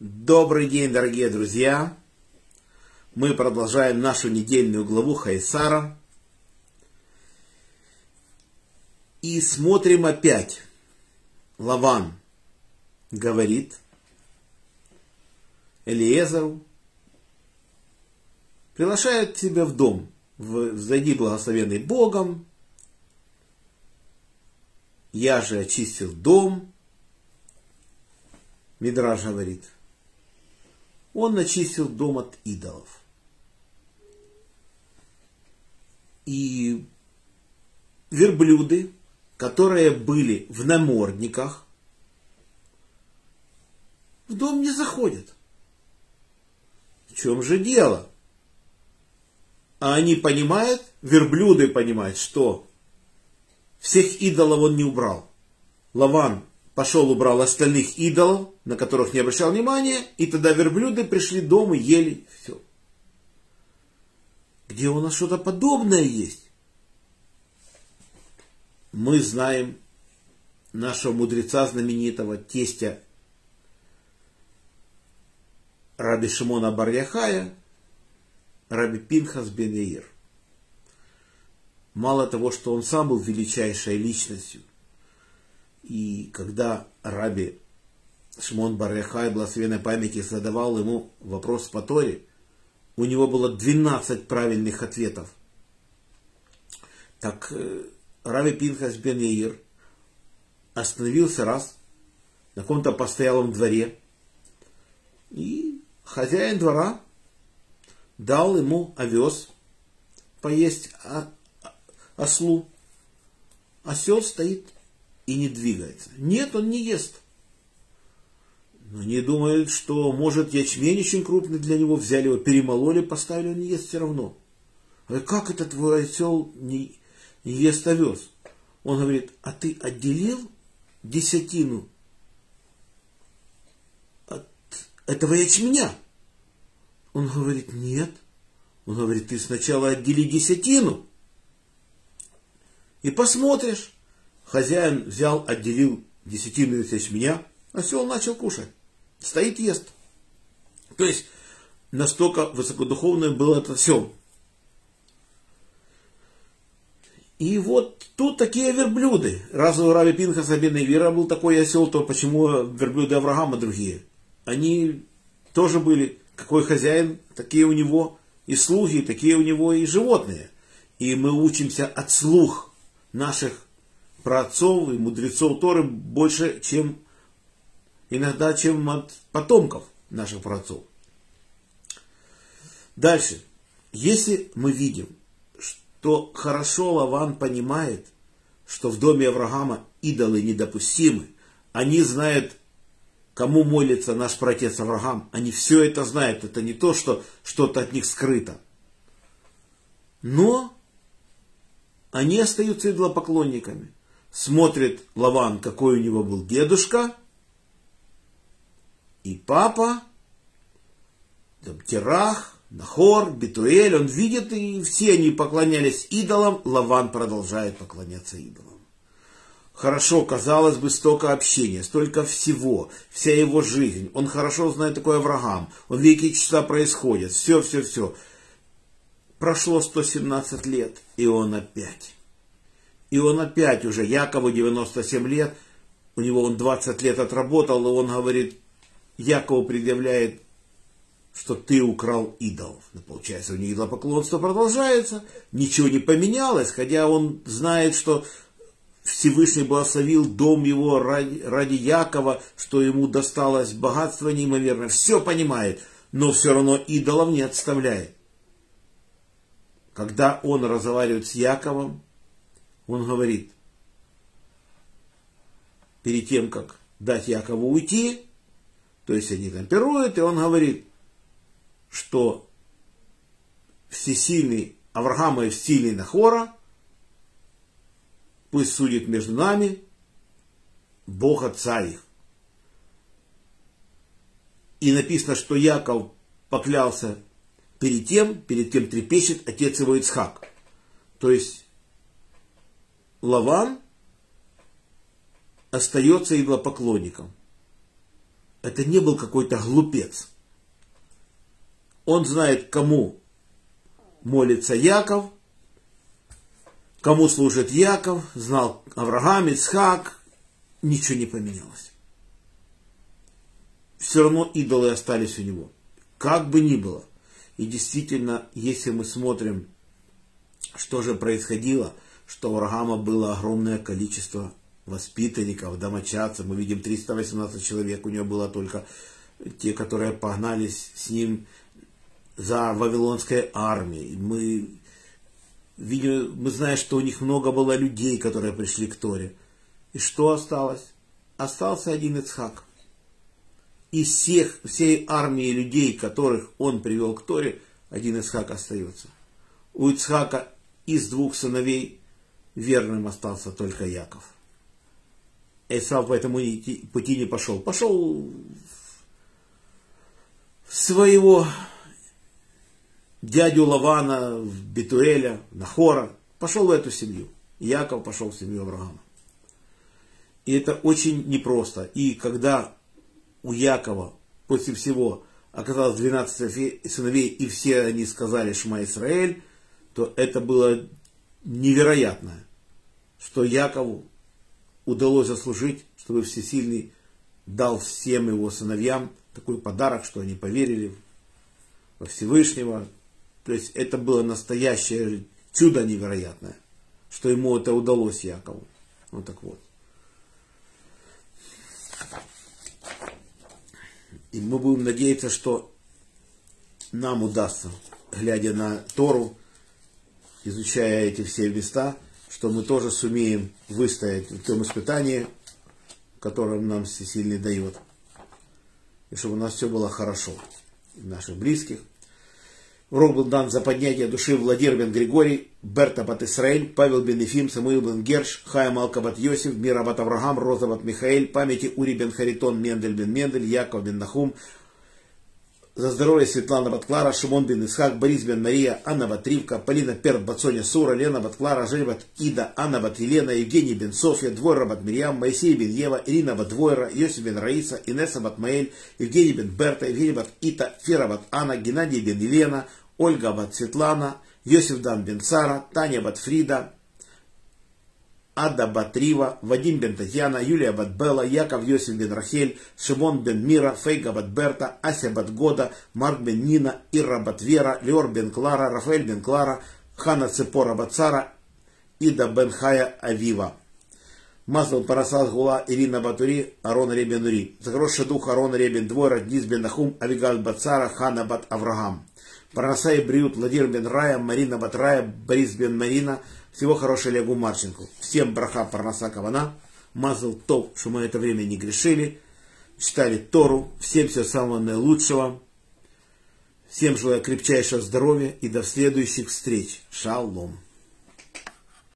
Добрый день, дорогие друзья! Мы продолжаем нашу недельную главу Хайсара. И смотрим опять. Лаван говорит Элиезеру, приглашает тебя в дом, зайди благословенный Богом, я же очистил дом, Мидраж говорит, он очистил дом от идолов. И верблюды, которые были в намордниках, в дом не заходят. В чем же дело? А они понимают, верблюды понимают, что всех идолов он не убрал. Лаван пошел убрал остальных идолов, на которых не обращал внимания, и тогда верблюды пришли дома, ели, все. Где у нас что-то подобное есть? Мы знаем нашего мудреца знаменитого, тестя Раби Шимона Барьяхая, Раби Пинхас Бен Мало того, что он сам был величайшей личностью, и когда Раби Шмон Баряхай, благословенной памяти, задавал ему вопрос по Торе, у него было 12 правильных ответов. Так э, Раби Пинхас бен Яир остановился раз на каком-то постоялом дворе, и хозяин двора дал ему овес поесть ослу. Осел стоит и не двигается. Нет, он не ест. Но они думают, что, может, ячмень очень крупный для него, взяли его, перемололи, поставили, он не ест все равно. А как это твой осел не, не ест овес? Он говорит, а ты отделил десятину от этого ячменя? Он говорит, нет. Он говорит, ты сначала отдели десятину. И посмотришь. Хозяин взял, отделил десятину от ячменя, осел начал кушать. Стоит, ест. То есть, настолько высокодуховное было это все. И вот тут такие верблюды. Раз у Раби Пинхаса бен Вера был такой осел, то почему верблюды Авраама другие? Они тоже были, какой хозяин, такие у него и слуги, такие у него и животные. И мы учимся от слух наших праотцов и мудрецов Торы больше, чем иногда, чем от потомков наших праотцов. Дальше. Если мы видим, что хорошо Лаван понимает, что в доме Авраама идолы недопустимы, они знают, кому молится наш протец Авраам, они все это знают, это не то, что что-то от них скрыто. Но они остаются идолопоклонниками. Смотрит Лаван, какой у него был дедушка, и папа, там, Терах, Нахор, Битуэль, он видит, и все они поклонялись идолам, Лаван продолжает поклоняться идолам. Хорошо, казалось бы, столько общения, столько всего, вся его жизнь. Он хорошо знает такой Авраам, он видит, часа происходят, все, все, все. Прошло 117 лет, и он опять. И он опять уже, Якову 97 лет, у него он 20 лет отработал, и он говорит, Якову предъявляет, что ты украл идолов. Ну, получается, у них идолопоклонство продолжается, ничего не поменялось, хотя он знает, что Всевышний благословил дом его ради, ради Якова, что ему досталось богатство неимоверное. Все понимает, но все равно идолов не отставляет. Когда он разговаривает с Яковом, он говорит, перед тем, как дать Якову уйти, то есть они там пируют, и он говорит, что всесильный Авраама и всесильный Нахора пусть судит между нами Бог Отца их. И написано, что Яков поклялся перед тем, перед кем трепещет отец его Ицхак. То есть Лаван остается идолопоклонником. это не был какой-то глупец. Он знает, кому молится Яков, кому служит Яков, знал Авраам, Ицхак, ничего не поменялось. Все равно идолы остались у него. Как бы ни было. И действительно, если мы смотрим, что же происходило, что у Авраама было огромное количество воспитанников, домочадцев. Мы видим 318 человек, у него было только те, которые погнались с ним за Вавилонской армией. Мы видим, мы знаем, что у них много было людей, которые пришли к Торе. И что осталось? Остался один Ицхак. Из всех, всей армии людей, которых он привел к Торе, один Ицхак остается. У Ицхака из двух сыновей верным остался только Яков. Исав по этому пути не пошел. Пошел своего дядю Лавана, в Бетуэля, Нахора. Пошел в эту семью. Яков пошел в семью Авраама. И это очень непросто. И когда у Якова после всего оказалось 12 сыновей, и все они сказали Шма Исраэль, то это было невероятно, что Якову удалось заслужить, чтобы Всесильный дал всем его сыновьям такой подарок, что они поверили во Всевышнего. То есть это было настоящее чудо невероятное, что ему это удалось Якову. Вот так вот. И мы будем надеяться, что нам удастся, глядя на Тору, изучая эти все места, что мы тоже сумеем выстоять в том испытании, которое нам всесильный дает. И чтобы у нас все было хорошо. И наших близких. Урок был дан за поднятие души Владимир бен Григорий, Берта бат Исраэль, Павел бен Ефим, Самуил бен Герш, Хаям Алкабат Йосиф, Мира бат Авраам, Роза бат Михаэль, памяти Ури бен Харитон, Мендель бен Мендель, Яков бен Нахум, за здоровье Светлана Батклара, Шимон Бен Исхак, Борис Бен Мария, Анна Батривка, Полина Перт, Батсоня Сура, Лена Батклара, Женя Бат Ида, Анна Бат Елена, Евгений Бен Софья, Двойра Бат Мирьям, Моисей Бен Ева, Ирина Бат Двойра, Йосиф Бен Раиса, Инесса Бат Маэль, Евгений Бен Берта, Евгений Бат Ита, Фера Бат Анна, Геннадий Бен Елена, Ольга Бат Светлана, Йосиф Дан Бен Сара, Таня Бат Фрида, Ада Батрива, Вадим бен Татьяна, Юлия Батбела, Яков Йосиф бен Рахель, Шимон бен Мира, Фейга Батберта, Ася Батгода, Марк бен Нина, Ира Батвера, Леор бен Клара, Рафаэль бен Клара, Хана Цепора Бацара, Ида бен Хая Авива. Маздал Парасал Гула, Ирина Батури, Арон Ребен Ури. За хороший дух Арон Ребен Двойра, Дниз бен Нахум, Авигаль Бацара, Хана Бат Авраам. Парасай Бриют, Владимир бен Рая, Марина Батрая, Борис бен Марина, всего хорошего Олегу Марченко. Всем браха Парнаса Кавана. Мазал топ, что мы это время не грешили. Читали Тору. Всем всего самого наилучшего. Всем желаю крепчайшего здоровья и до следующих встреч. Шалом.